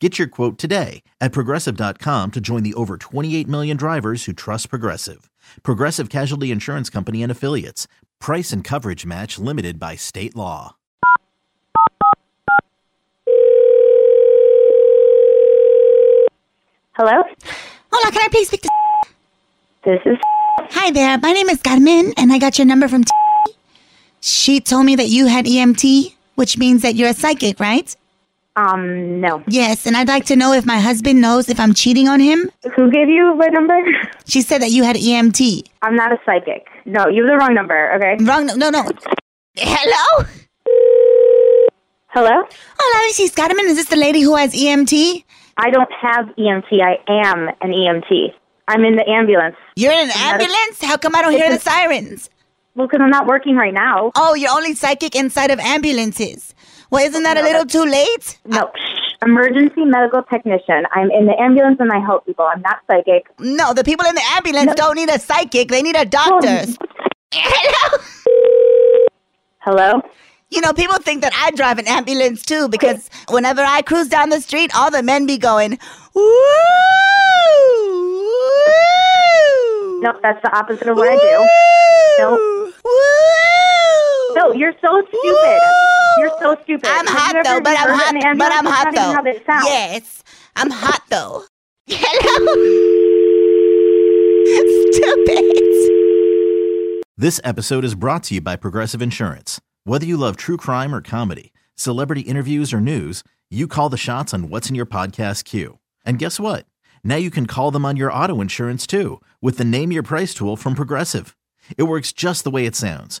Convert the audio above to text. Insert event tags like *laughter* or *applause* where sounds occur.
Get your quote today at progressive.com to join the over 28 million drivers who trust Progressive. Progressive Casualty Insurance Company and Affiliates. Price and coverage match limited by state law. Hello? Hola, can I please speak to? This is Hi there, my name is Carmen, and I got your number from. She told me that you had EMT, which means that you're a psychic, right? Um no. Yes, and I'd like to know if my husband knows if I'm cheating on him. Who gave you my number? *laughs* She said that you had EMT. I'm not a psychic. No, you have the wrong number, okay? Wrong? No, no, no. Hello? Hello? Hola, this is Carmen. Is this the lady who has EMT? I don't have EMT. I am an EMT. I'm in the ambulance. You're in an ambulance? How come I don't hear the sirens? Well, because I'm not working right now. Oh, you're only psychic inside of ambulances. Well, isn't that a little too late? No. Emergency medical technician. I'm in the ambulance and I help people. I'm not psychic. No, the people in the ambulance don't need a psychic. They need a doctor. Oh, Hello? Hello? You know, people think that I drive an ambulance too because whenever I cruise down the street, all the men be going, woo! woo No, that's the opposite of what I do. No. Woo! No, you're so stupid. You're so stupid. I'm Have hot though, but I'm heard hot. an? But I'm hot not even how though. Yes, I'm hot though. *laughs* Hello. Stupid. This episode is brought to you by Progressive Insurance. Whether you love true crime or comedy, celebrity interviews or news, you call the shots on what's in your podcast queue. And guess what? Now you can call them on your auto insurance too with the Name Your Price tool from Progressive. It works just the way it sounds.